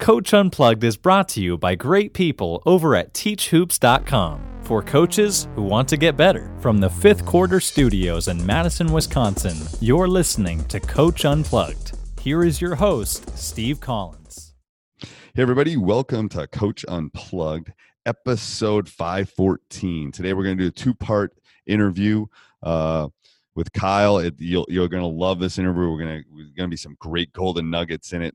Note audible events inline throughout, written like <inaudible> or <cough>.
Coach Unplugged is brought to you by great people over at TeachHoops.com for coaches who want to get better. From the fifth quarter studios in Madison, Wisconsin, you're listening to Coach Unplugged. Here is your host, Steve Collins. Hey, everybody, welcome to Coach Unplugged, episode 514. Today, we're going to do a two part interview uh, with Kyle. It, you're going to love this interview. We're going to be some great golden nuggets in it.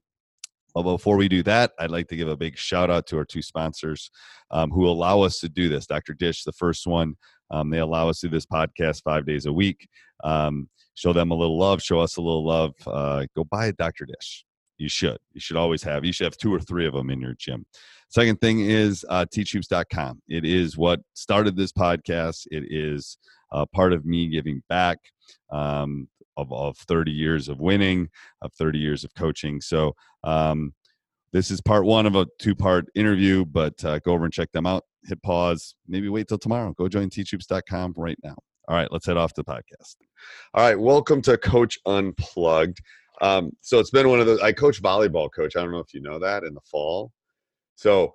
But before we do that, I'd like to give a big shout out to our two sponsors um, who allow us to do this. Dr. Dish, the first one, um, they allow us to do this podcast five days a week. Um, show them a little love, show us a little love. Uh, go buy a Dr. Dish. You should. You should always have. You should have two or three of them in your gym. Second thing is uh, teachhoops.com. It is what started this podcast. It is uh, part of me giving back. Um, of, of 30 years of winning, of 30 years of coaching. So um, this is part one of a two part interview, but uh, go over and check them out. Hit pause, maybe wait till tomorrow. Go join teachhoops.com right now. All right, let's head off to the podcast. All right, welcome to Coach Unplugged. Um, so it's been one of those. I coach volleyball, coach. I don't know if you know that in the fall. So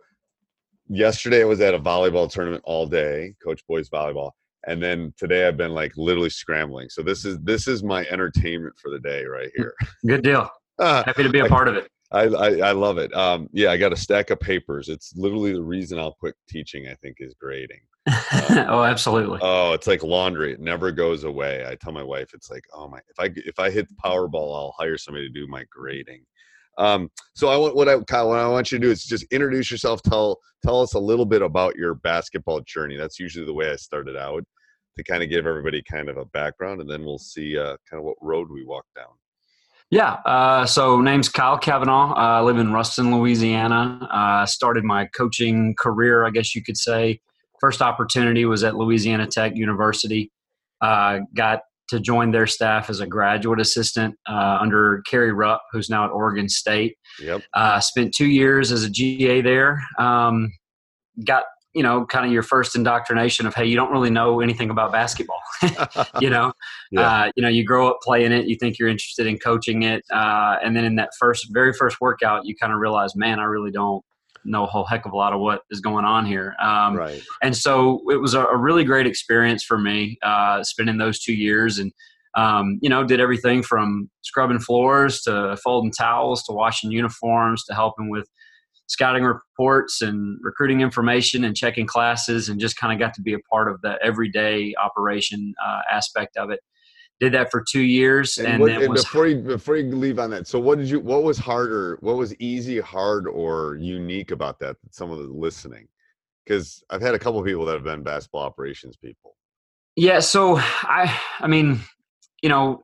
yesterday I was at a volleyball tournament all day, coach boys volleyball and then today i've been like literally scrambling. So this is this is my entertainment for the day right here. good deal. <laughs> Happy to be a part of it. I, I, I love it. Um, yeah i got a stack of papers. It's literally the reason i'll quit teaching i think is grading. Um, <laughs> oh absolutely. oh it's like laundry. It never goes away. I tell my wife it's like oh my if i if i hit the powerball i'll hire somebody to do my grading um, so I want what I Kyle, what I want you to do is just introduce yourself. Tell tell us a little bit about your basketball journey. That's usually the way I started out to kind of give everybody kind of a background, and then we'll see uh, kind of what road we walk down. Yeah. Uh, so name's Kyle Kavanaugh. Uh, I live in Ruston, Louisiana. Uh, started my coaching career, I guess you could say. First opportunity was at Louisiana Tech University. Uh, got to join their staff as a graduate assistant uh, under Kerry Rupp, who's now at Oregon State. Yep. Uh, spent two years as a GA there. Um, got you know kind of your first indoctrination of hey you don't really know anything about basketball <laughs> you know <laughs> yeah. uh, you know you grow up playing it you think you're interested in coaching it uh, and then in that first very first workout you kind of realize man i really don't know a whole heck of a lot of what is going on here um, right. and so it was a, a really great experience for me uh, spending those two years and um, you know did everything from scrubbing floors to folding towels to washing uniforms to helping with scouting reports and recruiting information and checking classes and just kind of got to be a part of the everyday operation uh, aspect of it did that for two years and, and, what, and was, before you before you leave on that so what did you what was harder what was easy hard or unique about that some of the listening? Because i've had a couple people that have been basketball operations people. Yeah so i i mean you know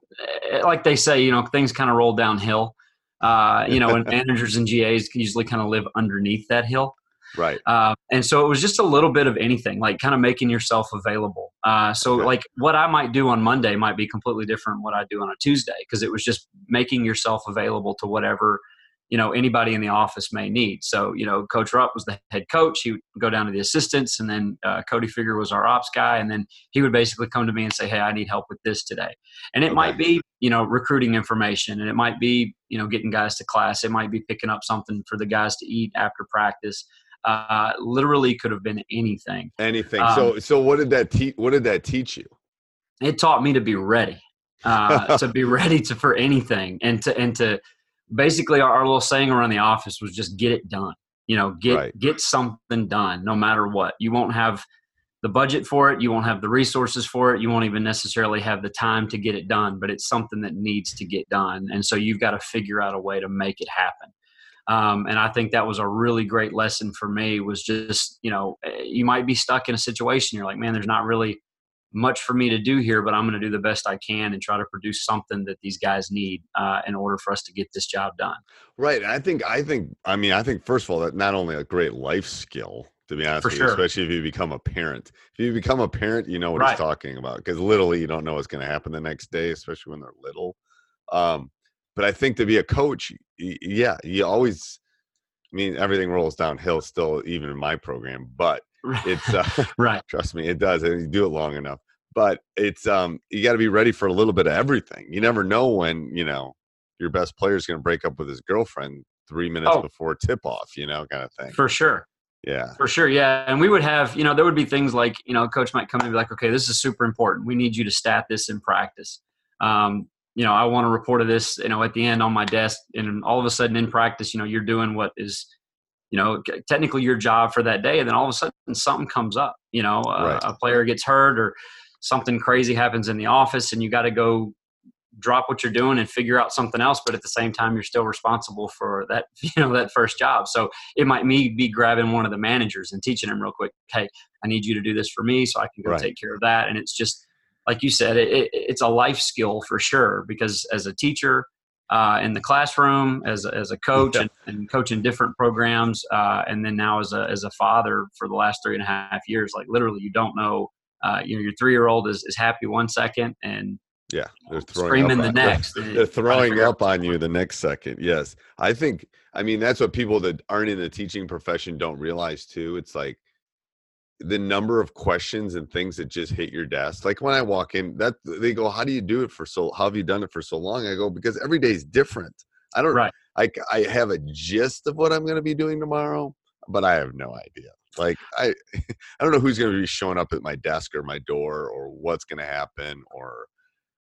eh, like they say you know things kind of roll downhill. Uh, you know, and <laughs> managers and GAs usually kind of live underneath that hill. Right. Uh, and so it was just a little bit of anything, like kind of making yourself available. Uh, so, okay. like, what I might do on Monday might be completely different what I do on a Tuesday because it was just making yourself available to whatever you know anybody in the office may need. So you know, Coach Rupp was the head coach. He would go down to the assistants, and then uh, Cody Figure was our ops guy, and then he would basically come to me and say, "Hey, I need help with this today." And it okay. might be you know recruiting information, and it might be you know getting guys to class. It might be picking up something for the guys to eat after practice. Uh, literally could have been anything. Anything. Um, so so what did that teach? What did that teach you? It taught me to be ready. Uh, <laughs> to be ready to for anything and to and to basically our, our, little saying around the office was just get it done you know get right. get something done no matter what you won't have the budget for it you won't have the resources for it you won't even necessarily have the time to get it done but it's something that needs to get done and so you've got to figure out a way to make it happen um, and i think that was a really great lesson for me was just you know eh, you might be stuck in a situation you're like man there's not really much for me to do here, but I'm going to do the best I can and try to produce something that these guys need uh, in order for us to get this job done. Right. I think, I think, I mean, I think, first of all, that not only a great life skill, to be honest for with sure. especially if you become a parent. If you become a parent, you know what right. he's talking about because literally you don't know what's going to happen the next day, especially when they're little. Um, but I think to be a coach, yeah, you always, I mean, everything rolls downhill still, even in my program, but <laughs> it's uh, <laughs> right. Trust me, it does. And you do it long enough but it's um you got to be ready for a little bit of everything. You never know when you know your best player is going to break up with his girlfriend three minutes oh. before tip off. You know, kind of thing. For sure. Yeah. For sure. Yeah. And we would have, you know, there would be things like, you know, coach might come and be like, okay, this is super important. We need you to stat this in practice. Um, you know, I want to report of this, you know, at the end on my desk. And all of a sudden in practice, you know, you're doing what is, you know, technically your job for that day. And then all of a sudden something comes up, you know, uh, right. a player gets hurt or something crazy happens in the office and you got to go drop what you're doing and figure out something else but at the same time you're still responsible for that <laughs> you know that first job so it might me be grabbing one of the managers and teaching him real quick hey i need you to do this for me so i can go right. take care of that and it's just like you said it, it, it's a life skill for sure because as a teacher uh, in the classroom as a, as a coach and, and coaching different programs uh, and then now as a as a father for the last three and a half years like literally you don't know uh, you know your three year old is, is happy one second and yeah they're throwing screaming the next they're, they're throwing up on you the next second yes. I think i mean that's what people that aren't in the teaching profession don't realize too it's like the number of questions and things that just hit your desk like when i walk in that they go how do you do it for so how have you done it for so long? I go because every day is different. I don't right. i i have a gist of what i'm going to be doing tomorrow but i have no idea. Like I, <laughs> I don't know who's going to be showing up at my desk or my door or what's going to happen or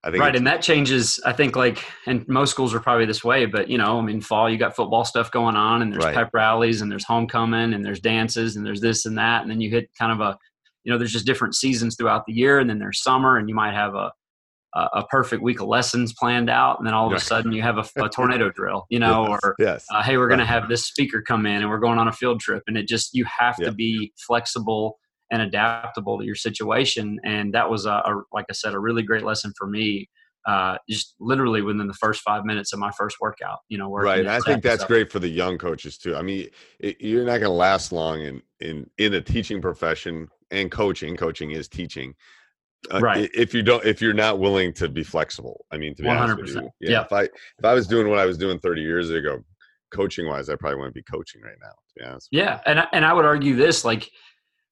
I think right, and that changes. I think like, and most schools are probably this way, but you know, I mean, fall you got football stuff going on, and there's right. pep rallies, and there's homecoming, and there's dances, and there's this and that, and then you hit kind of a, you know, there's just different seasons throughout the year, and then there's summer, and you might have a a perfect week of lessons planned out, and then all of a sudden you have a, a tornado <laughs> drill, you know, yes, or yes. Uh, hey, we're going to have this speaker come in, and we're going on a field trip, and it just you have to be flexible and adaptable to your situation, and that was a, a, like I said, a really great lesson for me. Uh, just literally within the first five minutes of my first workout, you know, right. I think that's stuff. great for the young coaches too. I mean, it, you're not going to last long in in in a teaching profession and coaching. Coaching is teaching uh, right if you don't if you're not willing to be flexible i mean to be 100%. honest with you yeah, yeah, if i if i was doing what i was doing 30 years ago coaching wise i probably wouldn't be coaching right now to be honest yeah and and i would argue this like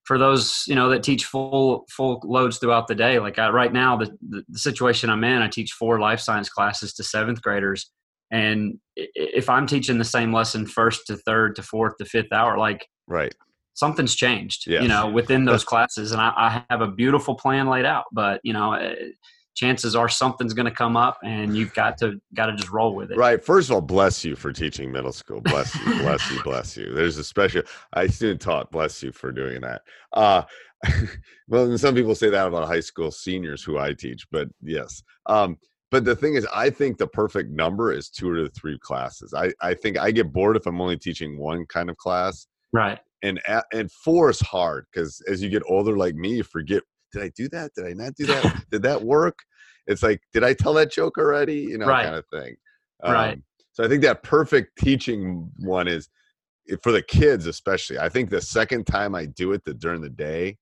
for those you know that teach full full loads throughout the day like I, right now the, the, the situation i'm in i teach four life science classes to seventh graders and if i'm teaching the same lesson first to third to fourth to fifth hour like right something's changed, yes. you know, within those classes. And I, I, have a beautiful plan laid out, but you know, uh, chances are something's going to come up and you've got to, got to just roll with it. Right. First of all, bless you for teaching middle school. Bless you, bless you, bless you. There's a special, I student taught, bless you for doing that. Uh, <laughs> well, some people say that about high school seniors who I teach, but yes. Um, but the thing is, I think the perfect number is two or three classes. I, I think I get bored if I'm only teaching one kind of class. Right and and four is hard because as you get older like me you forget did i do that did i not do that <laughs> did that work it's like did i tell that joke already you know right. kind of thing right um, so i think that perfect teaching one is for the kids especially i think the second time i do it the, during the day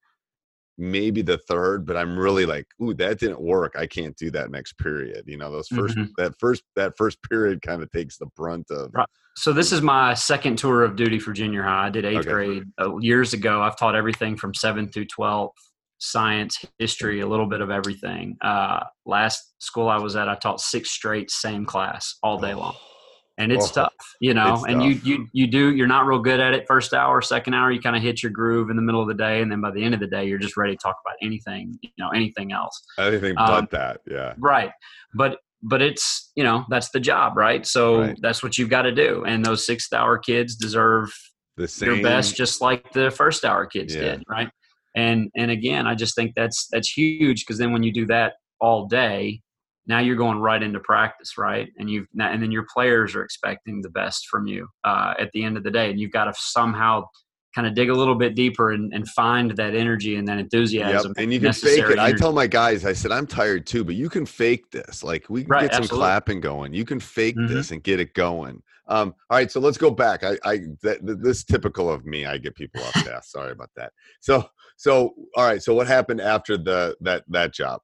maybe the third, but I'm really like, ooh, that didn't work. I can't do that next period. You know, those 1st Mm-hmm. that first that first period kind of takes the brunt of Right. So this is my second tour of duty for junior high. I did eighth Okay. grade uh, years ago. I've taught everything from seventh through twelfth, science, history, a little bit of everything. Uh, last school I was at, I taught six straight same class all day long, <sighs> and it's Oh, tough, you know. And you tough. you you do you're not real good at it first hour, second hour. You kind of hit your groove in the middle of the day, and then by the end of the day, you're just ready to talk about anything, you know, anything else. anything Um, but that. Yeah. Right. But but it's you know that's the job, right? So Right. that's what you've got to do. And those sixth hour kids deserve The same their best, just like the first hour kids Yeah. did, right? And and again, I just think that's that's huge because then when you do that all day, now you're going right into practice, right? And you've and then your players are expecting the best from you uh, at the end of the day, and you've got to somehow kind of dig a little bit deeper and, and find that energy and that Yep. enthusiasm. And you can fake it. I tell my guys, I said, I'm tired too, but you can fake this. Like we can Right, get some clapping going. You can fake Mhm. this and get it going. Um, all right, so let's go back. I, I th- this is typical of me. I get people off <laughs> task. Sorry about that. So, so all right. So what happened after the that that job?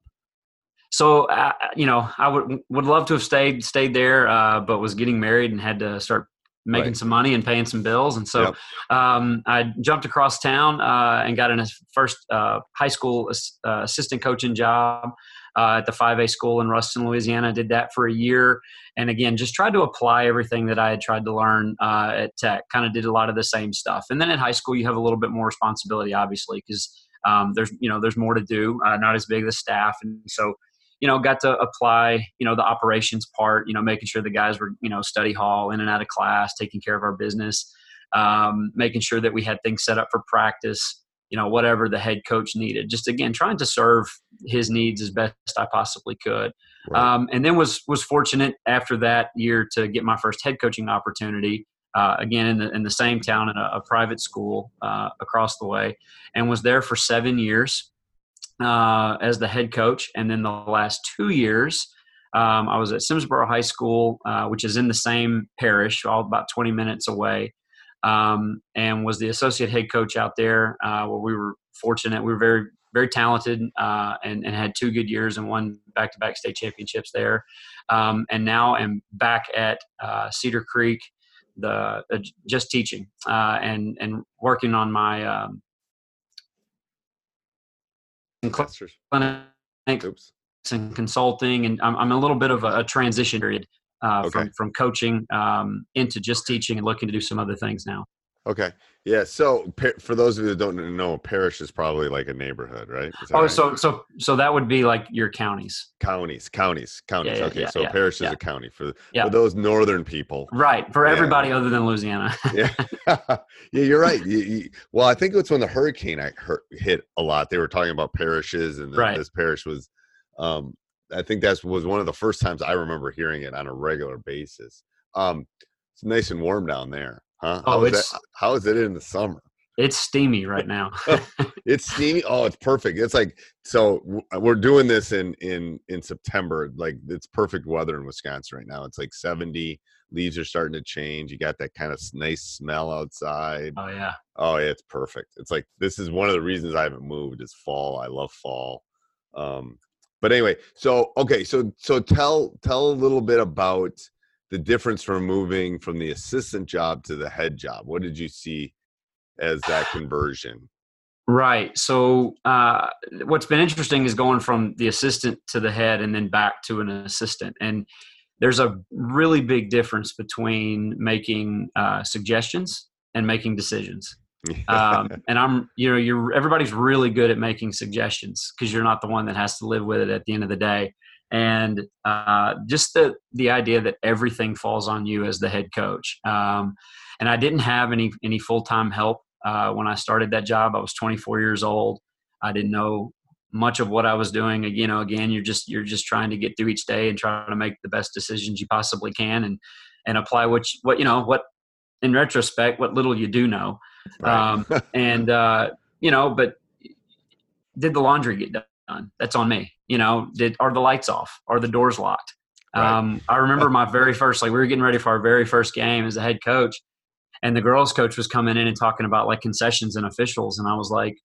so uh, you know i would would love to have stayed stayed there uh, but was getting married and had to start making Right. some money and paying some bills. And so Yep. um, i jumped across town uh, and got in a first uh, high school uh, assistant coaching job uh, at the 5a school in ruston louisiana. Did that for a year. And again just tried to apply everything that i had tried to learn uh, at tech. Kind of did a lot of the same stuff. And then at high school you have a little bit more responsibility obviously because um, there's you know there's more to do uh, not as big the staff. And so you know, got to apply, you know, the operations part, you know, making sure the guys were, you know, study hall, in and out of class, taking care of our business, um, making sure that we had things set up for practice, you know, whatever the head coach needed. Just again, trying to serve his needs as best I possibly could. Right. Um, and then was was fortunate after that year to get my first head coaching opportunity. Uh, again, in the in the same town in a, a private school uh, across the way, and was there for seven years uh, as the head coach. And then the last two years, um, I was at Simsboro High School, uh, which is in the same parish, all about 20 minutes away, um, and was the associate head coach out there. Uh, where we were fortunate, we were very very talented uh, and, and had two good years and won back-to-back state championships there. Um, and now I'm back at uh, Cedar Creek, the uh, just teaching uh, and and working on my That's Oops. and consulting, and I'm, I'm a little bit of a, a transition period uh, Okay. from from coaching um, into just teaching and looking to do some other things now. Okay. Yeah. So for those of you that don't know, a parish is probably like a neighborhood, right? Oh, right? so so so that would be like your counties, counties, counties, counties. yeah, okay. yeah, so yeah, a parish is a county for, for those northern people. right? For everybody other than Louisiana. <laughs> yeah, <laughs> yeah, you're right. You, you, well, I think it's when the hurricane I heard, hit a lot. They were talking about parishes, and Right. this parish was. Um, I think that was one of the first times I remember hearing it on a regular basis. Um, it's nice and warm down there, huh? Oh, how is it's- that, how is it in the summer? it's steamy right now. <laughs> It's steamy. Oh, it's perfect. It's like so. uh, We're doing this in in in September. Like it's perfect weather in Wisconsin right now. It's like 70. Leaves are starting to change. You got that kind of nice smell outside. oh yeah. Oh, yeah, it's perfect. It's like this is one of the reasons I haven't moved is fall. I love fall. Um, but anyway, so okay, so so tell tell a little bit about the difference from moving from the assistant job to the head job. What did you see as that conversion? Right. So uh, what's been interesting is going from the assistant to the head and then back to an assistant. And there's a really big difference between making uh, suggestions and making decisions. <laughs> Um, and I'm, you know, you're everybody's really good at making suggestions because you're not the one that has to live with it at the end of the day. And uh, just the the idea that everything falls on you as the head coach. Um, and I didn't have any any full time help uh, when I started that job. I was 24 years old. I didn't know much of what I was doing. You know, again, you're just you're just trying to get through each day and trying to make the best decisions you possibly can, and and apply what you, what you know what in retrospect what little you do know. Right. Um, <laughs> and uh, you know, but did the laundry get done? That's on me. You know, did are the lights off? Are the doors locked? Right. Um, I remember my very first, like we were getting ready for our very first game as a head coach, and the girls' coach was coming in and talking about like concessions and officials, and I was like,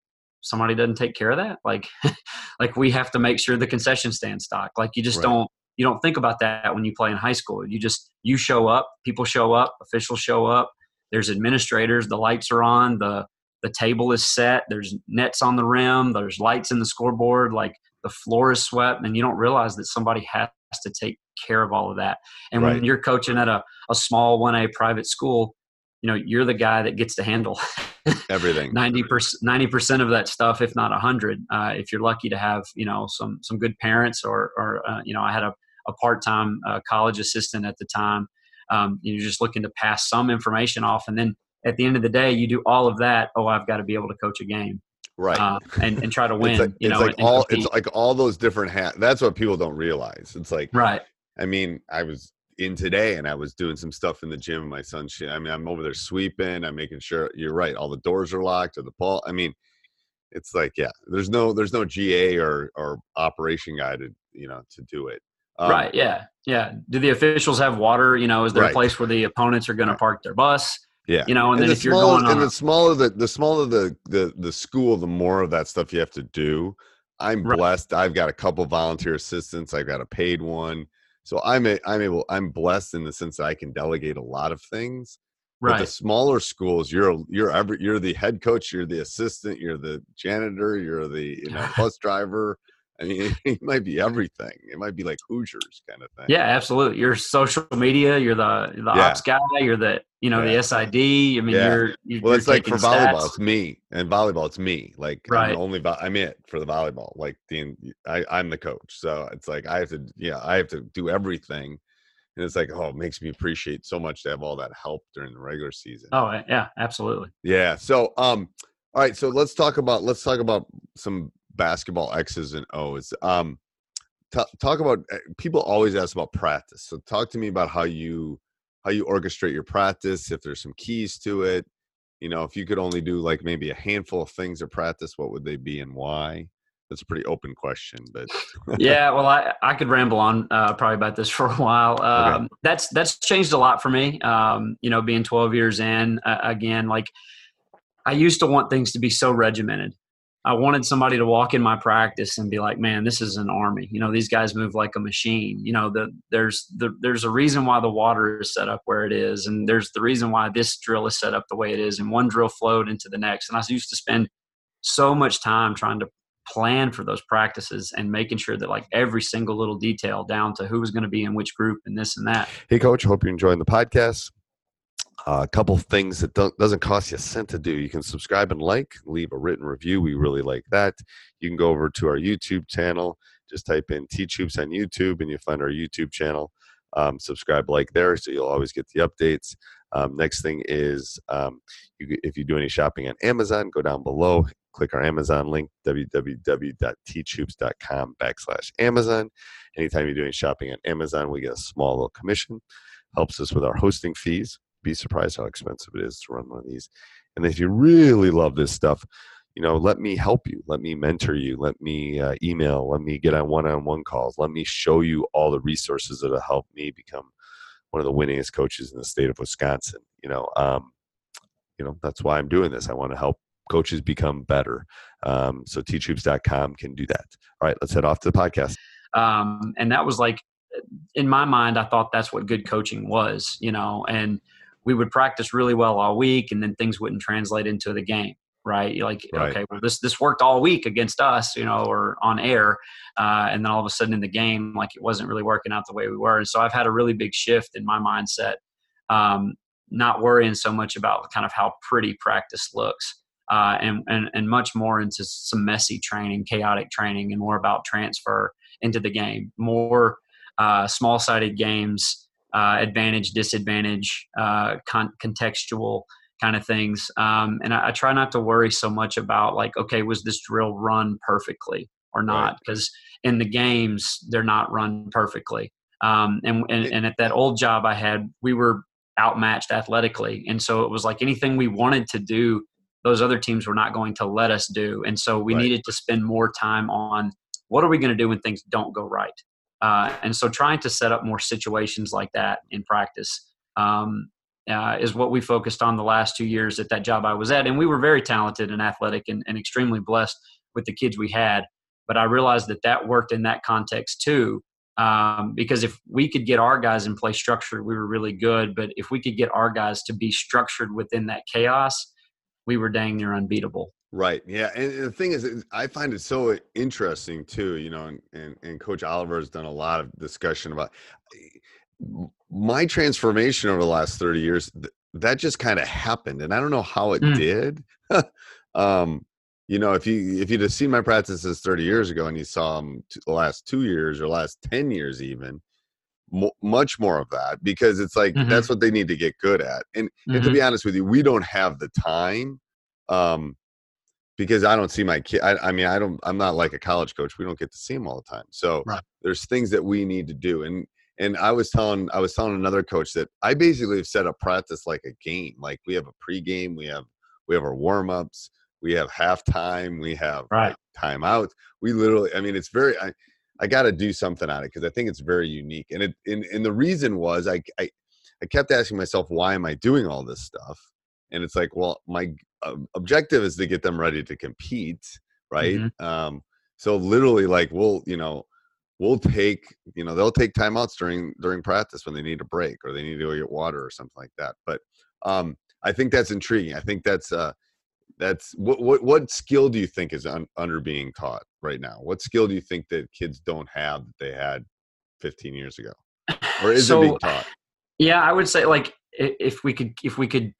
somebody doesn't take care of that like <laughs> like we have to make sure the concession stand stock like you just Right. don't you don't think about that when you play in high school you just you show up people show up officials show up there's administrators the lights are on the the table is set there's nets on the rim there's lights in the scoreboard like the floor is swept and you don't realize that somebody has to take care of all of that and Right. when you're coaching at a, a small 1a private school you know you're the guy that gets to handle Everything. <laughs> 90% 90% of that stuff if not 100 uh, if you're lucky to have you know some some good parents or or uh, you know i had a, a part-time uh, college assistant at the time um, you're just looking to pass some information off and then at the end of the day you do all of that oh i've got to be able to coach a game Right. uh, and, and try to win it's like, you it's like and all it's like all those different hats. That's what people don't realize. It's like right I mean, I was in today and I was doing some stuff in the gym. My son. I mean, I'm over there sweeping. I'm making sure you're right. All the doors are locked or the ball. I mean, it's like, yeah, there's no, there's no GA or, or operation guy to, you know, to do it. Um, right yeah yeah do the officials have water you know is there Right. a place where the opponents are going to park their bus Yeah. you know and, then the if you're smaller, going on and the smaller the, the smaller the, the, the school, the more of that stuff you have to do. I'm Right. blessed. I've got a couple volunteer assistants. I've got a paid one. So I'm a, I'm able I'm blessed in the sense that I can delegate a lot of things. But right the smaller schools, you're you're every you're the head coach, you're the assistant, you're the janitor, you're the you know <laughs> bus driver. I mean, <laughs> it might be everything. It might be like Hoosiers kind of thing. Yeah, absolutely. You're social media. You're the the Yeah. ops guy. You're the you know Yeah. the SID. I mean, Yeah. you're, you're Well, it's like for volleyball, stats. it's me, and volleyball, it's me. Like Right. I'm the only vo- I'm it for the volleyball. Like the I, I'm the coach, so it's like I have to, yeah, I have to do everything, and it's like, oh, it makes me appreciate so much to have all that help during the regular season. Oh yeah, absolutely. Yeah. So, um, all right. So let's talk about let's talk about some basketball X's and O's. Um, t- talk about uh, people always ask about practice. So talk to me about how you how you orchestrate your practice. If there's some keys to it, you know, if you could only do like maybe a handful of things at practice, what would they be and why? That's a pretty open question, but <laughs> yeah, well, I, I could ramble on uh, probably about this <laughs> for a while. Um, That's that's changed a lot for me. Um, you know, being 12 years in, uh, again, like I used to want things to be so regimented. I wanted somebody to walk in my practice and be like, "Man, this is an army." You know, these guys move like a machine. You know, the, there's the, there's a reason why the water is set up where it is, and there's the reason why this drill is set up the way it is, and one drill flowed into the next. And I used to spend so much time trying to plan for those practices and making sure that like every single little detail down to who was going to be in which group and this and that. Hey, coach, hope you're enjoying the podcast. Uh, a couple things that doesn't cost you a cent to do. You can subscribe and like, leave a written review. We really like that. You can go over to our YouTube channel. Just type in Teach Hoops on YouTube, and you'll find our YouTube channel. Um, subscribe, like there, so you'll always get the updates. Um, next thing is um, you, if you do any shopping on Amazon, go down below, click our Amazon link, www.teachhoops.com backslash Amazon. Anytime you're doing shopping on Amazon, we get a small little commission. Helps us with our hosting fees. Be surprised how expensive it is to run one of these. And if you really love this stuff, you know, let me help you. Let me mentor you. Let me uh, email. Let me get on one-on-one calls. Let me show you all the resources that will help me become one of the winningest coaches in the state of Wisconsin. You know, um, you know that's why I'm doing this. I want to help coaches become better. Um, so teachhoops.com can do that. All right, let's head off to the podcast. Um, and that was like, in my mind, I thought that's what good coaching was, you know, and we would practice really well all week and then things wouldn't translate into the game. Right. You're like, Right. okay, well, this, this worked all week against us, you know, or on air. Uh, and then all of a sudden in the game, like it wasn't really working out the way we were. And so I've had a really big shift in my mindset, um, not worrying so much about kind of how pretty practice looks. Uh, and, and and much more into some messy training, chaotic training, and more about transfer into the game. More uh, small-sided games, uh, advantage, disadvantage, uh, con- contextual kind of things. Um, and I, I try not to worry so much about like, okay, was this drill run perfectly or not? Because in the games, they're not run perfectly. Um, and, and and at that old job I had, we were outmatched athletically, and so it was like anything we wanted to do, those other teams were not going to let us do, and so we Right. needed to spend more time on what are we going to do when things don't go right. Uh, and so trying to set up more situations like that in practice um, uh, is what we focused on the last two years at that job I was at. And we were very talented and athletic and, and extremely blessed with the kids we had. But I realized that that worked in that context too. Um, because if we could get our guys in play structured, we were really good. But if we could get our guys to be structured within that chaos, we were dang near unbeatable. Right. Yeah. And the thing is, I find it so interesting too, you know, and, and, and Coach Oliver has done a lot of discussion about my transformation over the last 30 years. That just kind of happened. And I don't know how it mm. did. <laughs> um, you know, if you if you'd have seen my practices 30 years ago and you saw them the last two years or last 10 years even, much more of that because it's like mm-hmm. that's what they need to get good at. And, mm-hmm. and to be mm-hmm. honest with you, we don't have the time um, because I don't see my kid. I, I, mean, I don't. I'm not like a college coach. We don't get to see them all the time. So right. there's things that we need to do. And and I was telling I was telling another coach that I basically have set up practice like a game. Like we have a pregame, we have we have our warm ups, we have halftime, we have right. like, timeout. We literally. I mean, it's very. I, I got to do something on it because I think it's very unique. And it and, and the reason was I, I I kept asking myself why am I doing all this stuff? And it's like, well, my um, objective is to get them ready to compete, right? Mm-hmm. Um, so literally, like we'll you know we'll take you know they'll take timeouts during during practice when they need a break or they need to go get water or something like that. But um, I think that's intriguing. I think that's uh, that's what what what skill do you think is un, under being taught right now? What skill do you think that kids don't have that they had 15 years ago, or <laughs> is so, it being taught? Yeah, I would say like if we could if we could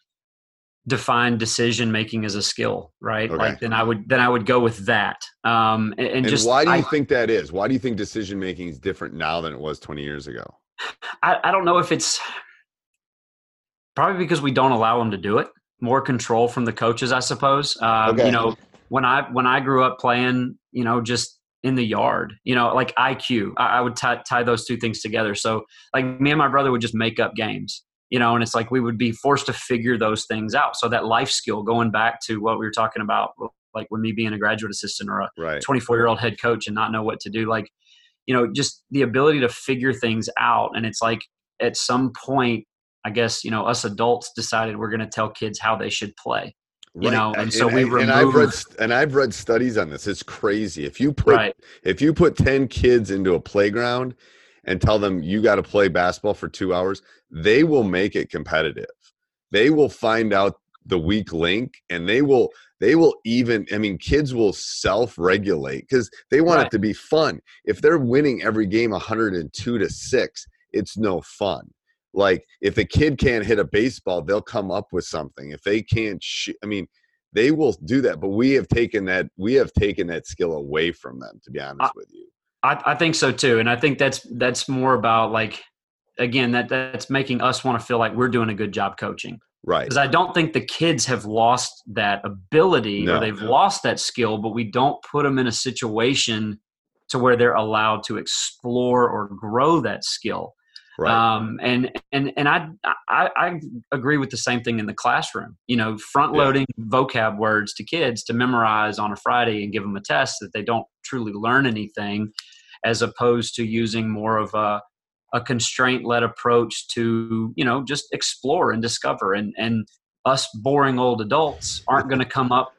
define decision making as a skill, right? Okay. Like then I would then I would go with that. Um, and, and, and just why do you I, think that is? Why do you think decision making is different now than it was 20 years ago? I, I don't know if it's probably because we don't allow them to do it more control from the coaches, I suppose. Uh, okay. You know, when I when I grew up playing, you know, just in the yard, you know, like IQ, I, I would tie, tie those two things together. So, like me and my brother would just make up games, you know, and it's like we would be forced to figure those things out. So that life skill, going back to what we were talking about, like with me being a graduate assistant or a 24 year old head coach and not know what to do, like, you know, just the ability to figure things out. And it's like at some point I guess you know us adults decided we're going to tell kids how they should play. You right. know, and, and so we remove. And I've read and I've read studies on this. It's crazy. If you put right. if you put ten kids into a playground and tell them you got to play basketball for two hours, they will make it competitive. They will find out the weak link, and they will they will even. I mean, kids will self regulate because they want right. it to be fun. If they're winning every game 102 to six, it's no fun like if a kid can't hit a baseball they'll come up with something if they can't sh- i mean they will do that but we have taken that we have taken that skill away from them to be honest I, with you I, I think so too and i think that's that's more about like again that that's making us want to feel like we're doing a good job coaching right because i don't think the kids have lost that ability no, or they've lost that skill but we don't put them in a situation to where they're allowed to explore or grow that skill Right. Um, and and and I, I, I agree with the same thing in the classroom. You know, front loading yeah. vocab words to kids to memorize on a Friday and give them a test that they don't truly learn anything, as opposed to using more of a a constraint led approach to you know just explore and discover and and us boring old adults aren't going to come up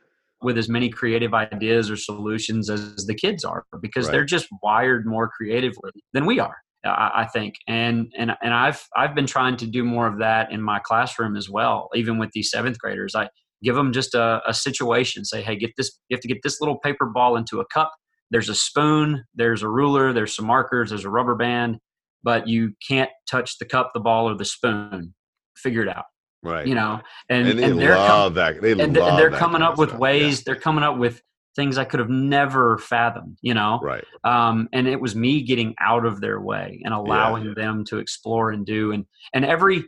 with as many creative ideas or solutions as the kids are because right. they're just wired more creatively than we are I, think, and and and I've I've been trying to do more of that in my classroom as well. Even with these seventh graders, I give them just a, a situation. Say, hey, get this. You have to get this little paper ball into a cup. There's a spoon. There's a ruler. There's some markers. There's a rubber band. But you can't touch the cup, the ball, or the spoon. Figure it out right you know and, and they and they're love com- that they and, they're coming up with stuff. ways yeah. they're coming up with things I could have never fathomed, you know? Right. Um, and it was me getting out of their way and allowing yeah, yeah. them to explore and do. And, and every,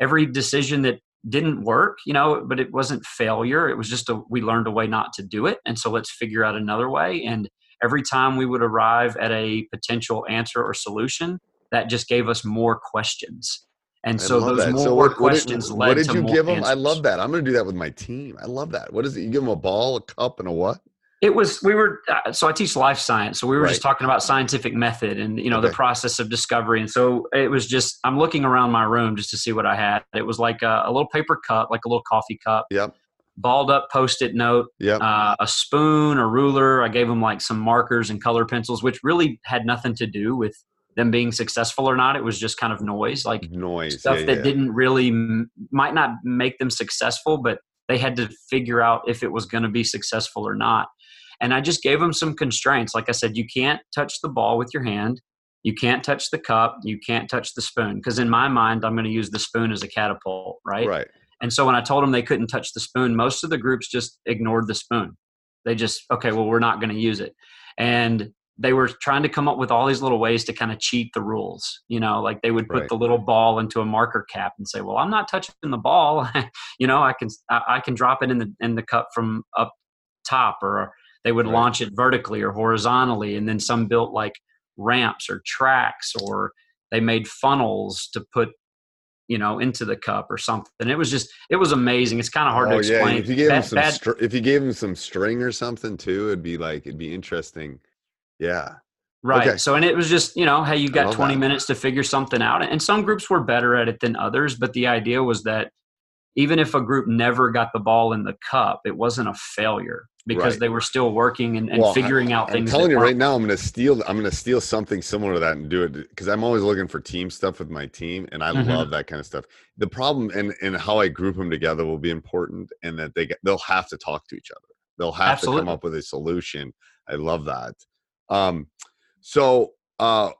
every decision that didn't work, you know, but it wasn't failure. It was just a, we learned a way not to do it. And so let's figure out another way. And every time we would arrive at a potential answer or solution, that just gave us more questions. And so those that. more so what, questions what did, led what did you give them? I love that. I'm going to do that with my team. I love that. What is it? You give them a ball, a cup, and a what? It was we were uh, so I teach life science, so we were Right. just talking about scientific method and you know the process of discovery, and so it was just I'm looking around my room just to see what I had. It was like a, a little paper cup, like a little coffee cup, Yep. Balled up post-it note, Yep. uh, a spoon, a ruler. I gave them like some markers and color pencils, which really had nothing to do with them being successful or not. It was just kind of noise, like Noise. stuff yeah, that yeah. didn't really might not make them successful, but they had to figure out if it was going to be successful or not. And I just gave them some constraints. Like I said, you can't touch the ball with your hand. You can't touch the cup. You can't touch the spoon. Because in my mind, I'm going to use the spoon as a catapult, right? Right. And so when I told them they couldn't touch the spoon, most of the groups just ignored the spoon. They just, okay, well, we're not going to use it. And they were trying to come up with all these little ways to kind of cheat the rules. You know, like they would put Right. the little ball into a marker cap and say, well, I'm not touching the ball. <laughs> you know, I can, I, I can drop it in the, in the cup from up top or they would Right. launch it vertically or horizontally. And then some built like ramps or tracks or they made funnels to put you know into the cup or something it was just it was amazing it's kind of hard to oh yeah. explain If you gave him some, bad- str- if you gave him some string or something too, it'd be like it'd be interesting. Yeah. right okay. so and it was just you know hey you got 20 that. minutes to figure something out and some groups were better at it than others but the idea was that even if a group never got the ball in the cup it wasn't a failure because Right. they were still working and, and Well, I- figuring out things. I'm telling you right now, I'm gonna steal. I'm gonna steal something similar to that and do it because I'm always looking for team stuff with my team, and I Mhm. love that kind of stuff. The problem and and how I group them together will be important, and that they get, they'll have to talk to each other. They'll have to come up with a solution. I love that. Um, so uh,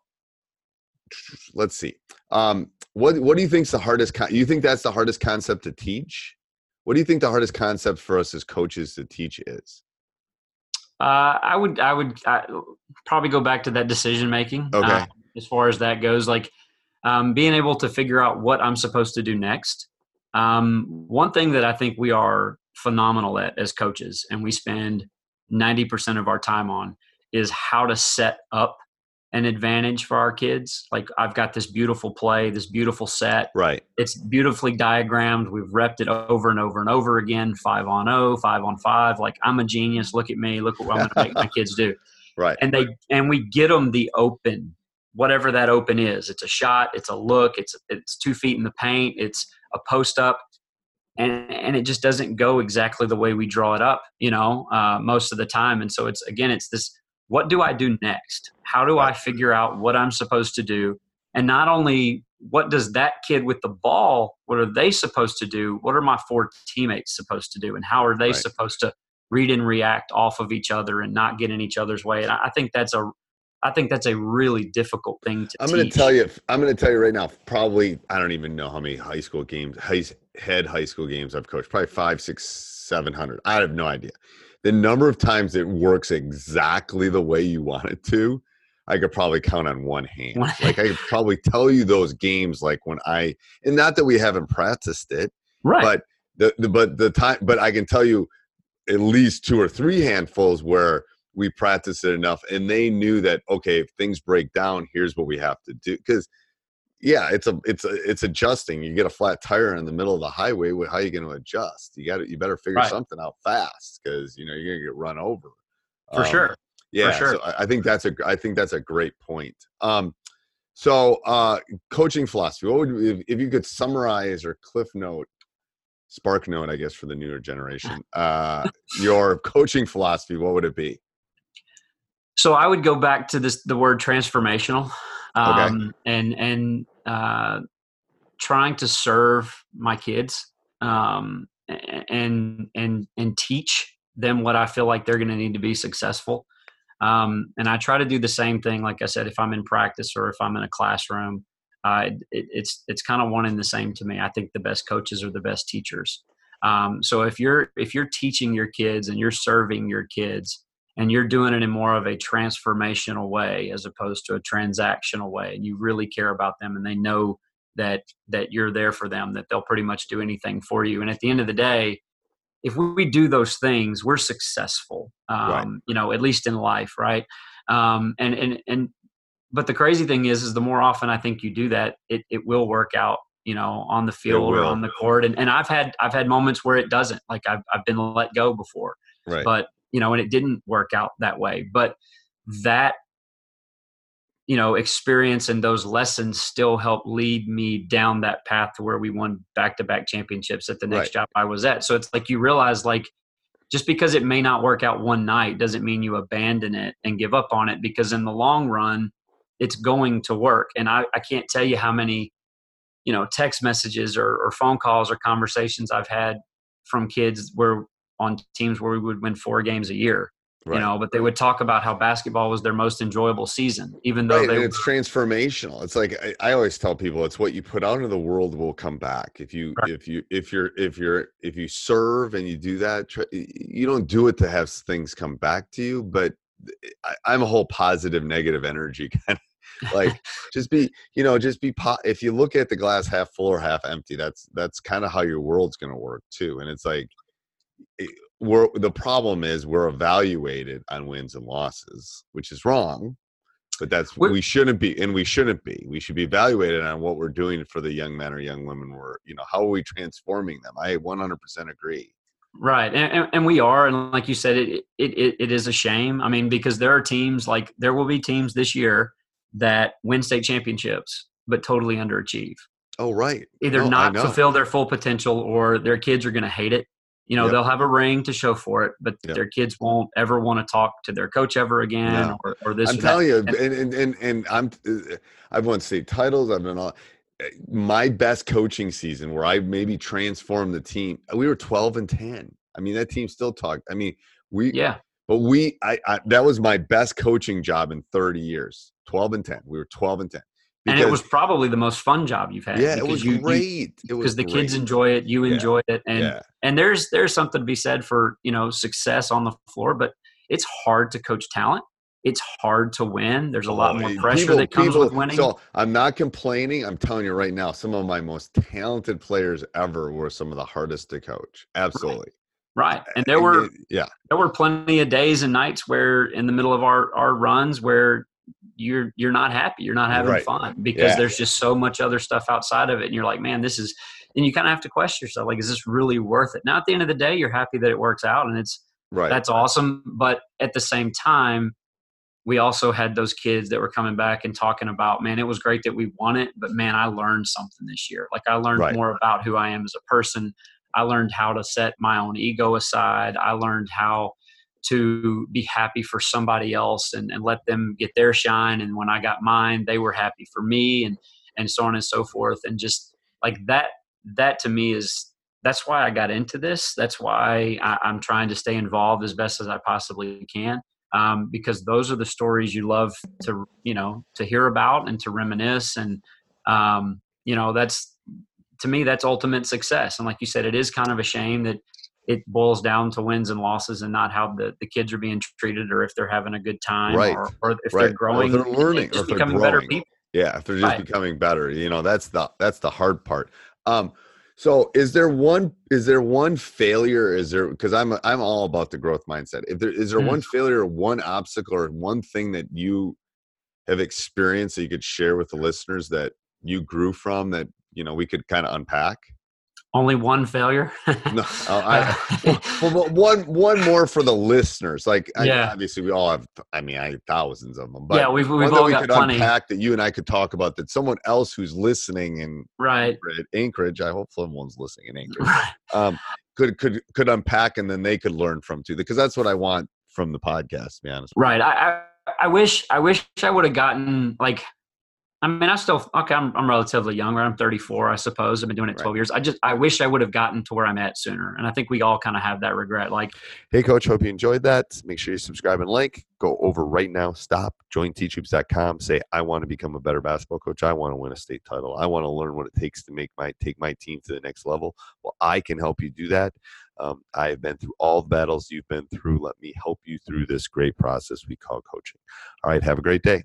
let's see. Um, what what do you think's the hardest? Con- you think that's the hardest concept to teach? What do you think the hardest concept for us as coaches to teach is? Uh, I would, I would I, probably go back to that decision making. Okay. Uh, as far as that goes, like um, being able to figure out what I'm supposed to do next. Um, one thing that I think we are phenomenal at as coaches, and we spend 90% of our time on, is how to set up an advantage for our kids. Like I've got this beautiful play, this beautiful set Right. it's beautifully diagrammed. We've repped it over and over and over again. Five on oh, five on five. Like I'm a genius. Look at me. Look what I'm going to make my kids do. <laughs> Right. And they and we get them the open, whatever that open is. It's a shot. It's a look. It's it's two feet in the paint. It's a post up, and and it just doesn't go exactly the way we draw it up. You know, uh, most of the time. And so it's again, it's this. What do I do next? How do I figure out what I'm supposed to do? And not only what does that kid with the ball, what are they supposed to do? What are my four teammates supposed to do? And how are they Right. supposed to read and react off of each other and not get in each other's way? And I think that's a I think that's a really difficult thing to I'm going to tell you. I'm going to tell you right now. Probably, I don't even know how many high school games, high, head high school games I've coached. Probably five, six, seven hundred. I have no idea. The number of times it works exactly the way you want it to, I could probably count on one hand. Like I could <laughs> probably tell you those games, like when I, and not that we haven't practiced it, right. but the, the but the time, but I can tell you at least two or three handfuls where we practiced it enough and they knew that okay if things break down here's what we have to do because yeah it's a it's a, it's adjusting you get a flat tire in the middle of the highway how are you going to adjust you got to you better figure Right. something out fast because you know you're going to get run over for Um, sure. yeah sure. so I, I think that's a i think that's a great point um so uh coaching philosophy what would if, if you could summarize or cliff note spark note i guess for the newer <laughs> generation uh your coaching philosophy what would it be So I would go back to this the word transformational, Okay. um, and and uh, trying to serve my kids, um, and and and teach them what I feel like they're going to need to be successful. Um, and I try to do the same thing. Like I said, if I'm in practice or if I'm in a classroom, uh, it, it's it's kind of one and the same to me. I think the best coaches are the best teachers. Um, so if you're if you're teaching your kids and you're serving your kids, and you're doing it in more of a transformational way as opposed to a transactional way and you really care about them and they know that that you're there for them that they'll pretty much do anything for you. And at the end of the day if we do those things we're successful um, Right. you know at least in life right? Um, and and and but the crazy thing is is the more often i think you do that it, it will work out you know on the field or on the court. And, and i've had i've had moments where it doesn't like i've, I've been let go before. Right. But you know, and it didn't work out that way. But that you know experience and those lessons still help lead me down that path to where we won back-to-back championships at the next Right. job i was at so it's like you realize like just because it may not work out one night doesn't mean you abandon it and give up on it because in the long run it's going to work and i, I can't tell you how many you know text messages or, or phone calls or conversations i've had from kids where on teams where we would win four games a year Right. you know but they would talk about how basketball was their most enjoyable season even though Right, they and it's transformational. It's like I, I always tell people, it's what you put out into the world will come back. If you Right. if you if you're if you're if you serve and you do that, you don't do it to have things come back to you. But I, I'm a whole positive, negative energy <laughs> kind of like <laughs> just be you know just be po- if you look at the glass half full or half empty that's that's kind of how your world's going to work too and it's like we're the problem is we're evaluated on wins and losses which is wrong but that's We're- we shouldn't be and we shouldn't be. We should be evaluated on what we're doing for the young men or young women. We're you know how are we transforming them? I 100% agree. Right, and, and, and we are, and like you said, it, it it it is a shame. I mean, because there are teams like there will be teams this year that win state championships but totally underachieve, oh right. Either No, not fulfill their full potential or their kids are going to hate it. You know, Yep. they'll have a ring to show for it, but Yep. their kids won't ever want to talk to their coach ever again, No. or, or this. I'm or telling you, and and and, and I'm uh, I've won state titles. I've been all uh, my best coaching season where I maybe transformed the team. We were 12 and 10. I mean, that team still talked. I mean, we yeah, but we I, I that was my best coaching job in 30 years. 12 and 10. We were 12 and 10. And it was probably the most fun job you've had. yeah, it because was you- great. it was because the kids enjoy it, you Yeah. enjoy it, and yeah. and there's there's something to be said for you know success on the floor but it's hard to coach talent it's hard to win there's a lot Oh, more eh, pressure people- that comes people- with winning So I'm not complaining. I'm telling you right now, some of my most talented players ever were some of the hardest to coach. Absolutely. right and there were yeah. there were plenty of days and nights where in the middle of our our runs where you're you're not happy you're not having Right. fun because Yeah. there's just so much other stuff outside of it and you're like man this is and you kind of have to question yourself like is this really worth it now at the end of the day you're happy that it works out and it's Right. that's awesome. But at the same time, we also had those kids that were coming back and talking about, man, it was great that we won it, but man, I learned something this year. Like I learned Right. more about who I am as a person. I learned how to set my own ego aside. I learned how to be happy for somebody else and, and let them get their shine. And when I got mine, they were happy for me and and so on and so forth. And just like that, that to me is that's why I got into this. That's why I, I'm trying to stay involved as best as I possibly can. Um, because those are the stories you love to, you know, to hear about and to reminisce. And, um, you know, that's, to me, that's ultimate success. And like you said, it is kind of a shame that it boils down to wins and losses and not how the, the kids are being treated or if they're having a good time Right. or, or if Right. They're if growing, they're and learning, or they're becoming better people. Yeah, if they're just Right. becoming better, you know, that's the that's the hard part. Um, so is there one is there one failure? Is there because I'm I'm all about the growth mindset. If there is there Mm. one failure, one obstacle, or one thing that you have experienced that you could share with the listeners that you grew from that you know we could kind of unpack? Only one failure. No, uh, <laughs> I, well, one one more for the listeners. Like, I, Yeah. obviously, we all have. I mean, I have thousands of them. But yeah, we've, we've all we got could plenty. unpack that you and I could talk about that someone else who's listening in Right. Anchorage- Anchorage, I hope someone's listening in Anchorage, um, could could could unpack and then they could learn from too, because that's what I want from the podcast. To be honest, Right. I, I I wish I wish I would have gotten like I mean I still okay I'm I'm relatively young right I'm 34 I suppose I've been doing it 12 years I just I wish I would have gotten to where I'm at sooner and I think we all kind of have that regret like. Hey, coach, hope you enjoyed that. Make sure you subscribe and like. Go over right now. Stop. Join teachhoops.com. Say, I want to become a better basketball coach. I want to win a state title. I want to learn what it takes to make my take my team to the next level. Well, I can help you do that. Um, I have been through all the battles you've been through. Let me help you through this great process we call coaching. All right. Have a great day.